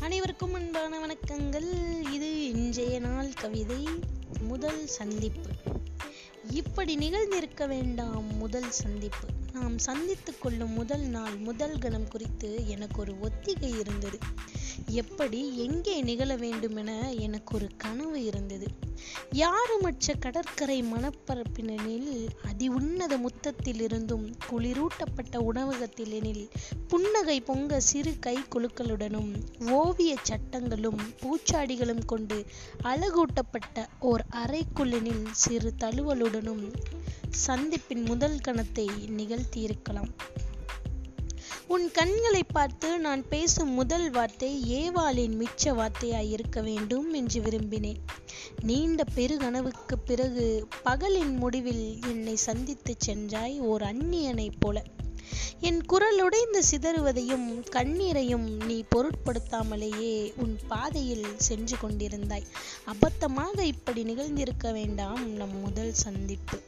அனைவருக்கும் அன்பான வணக்கங்கள். இது இன்றைய நாள் கவிதை முதல் சந்திப்பு. இப்படி நிகழ்ந்திருக்க வேண்டாம் முதல் சந்திப்பு. நாம் சந்தித்துக் கொள்ளும் முதல் நாள் முதல் கணம் குறித்து எனக்கு ஒரு ஒத்திகை இருந்தது. எப்படி எங்கே நிகழ வேண்டுமென எனக்கு ஒரு கனவு இருந்தது. யாருமற்ற கடற்கரை மணப்பரப்பினில் அதி உன்னத முத்தத்தில் இருந்தும் குளிரூட்டப்பட்ட உணவகத்தில் எனில் புன்னகை பொங்க சிறு கை குழுக்களுடனும் ஓவிய சட்டங்களும் பூச்சாடிகளும் கொண்டு அழகூட்டப்பட்ட ஓர் அறைக்குள்ளினில் சிறு தழுவலுடனும் சந்திப்பின் முதல் கணத்தை நிகழ்த்தியிருக்கலாம். உன் கண்களை பார்த்து நான் பேசும் முதல் வார்த்தை ஏவாளின் மிச்ச வார்த்தையாய் இருக்க வேண்டும் என்று விரும்பினேன். நீண்ட பெருகனவுக்கு பிறகு பகலின் முடிவில் என்னை சந்தித்து சென்றாய் ஓர் அந்நியனைப் போல. என் குரலுடைந்து சிதறுவதையும் கண்ணீரையும் நீ பொருட்படுத்தாமலேயே உன் பாதையில் சென்று கொண்டிருந்தாய். அபத்தமாக இப்படி நிகழ்ந்திருக்க வேண்டாம் நம் முதல் சந்திப்பு.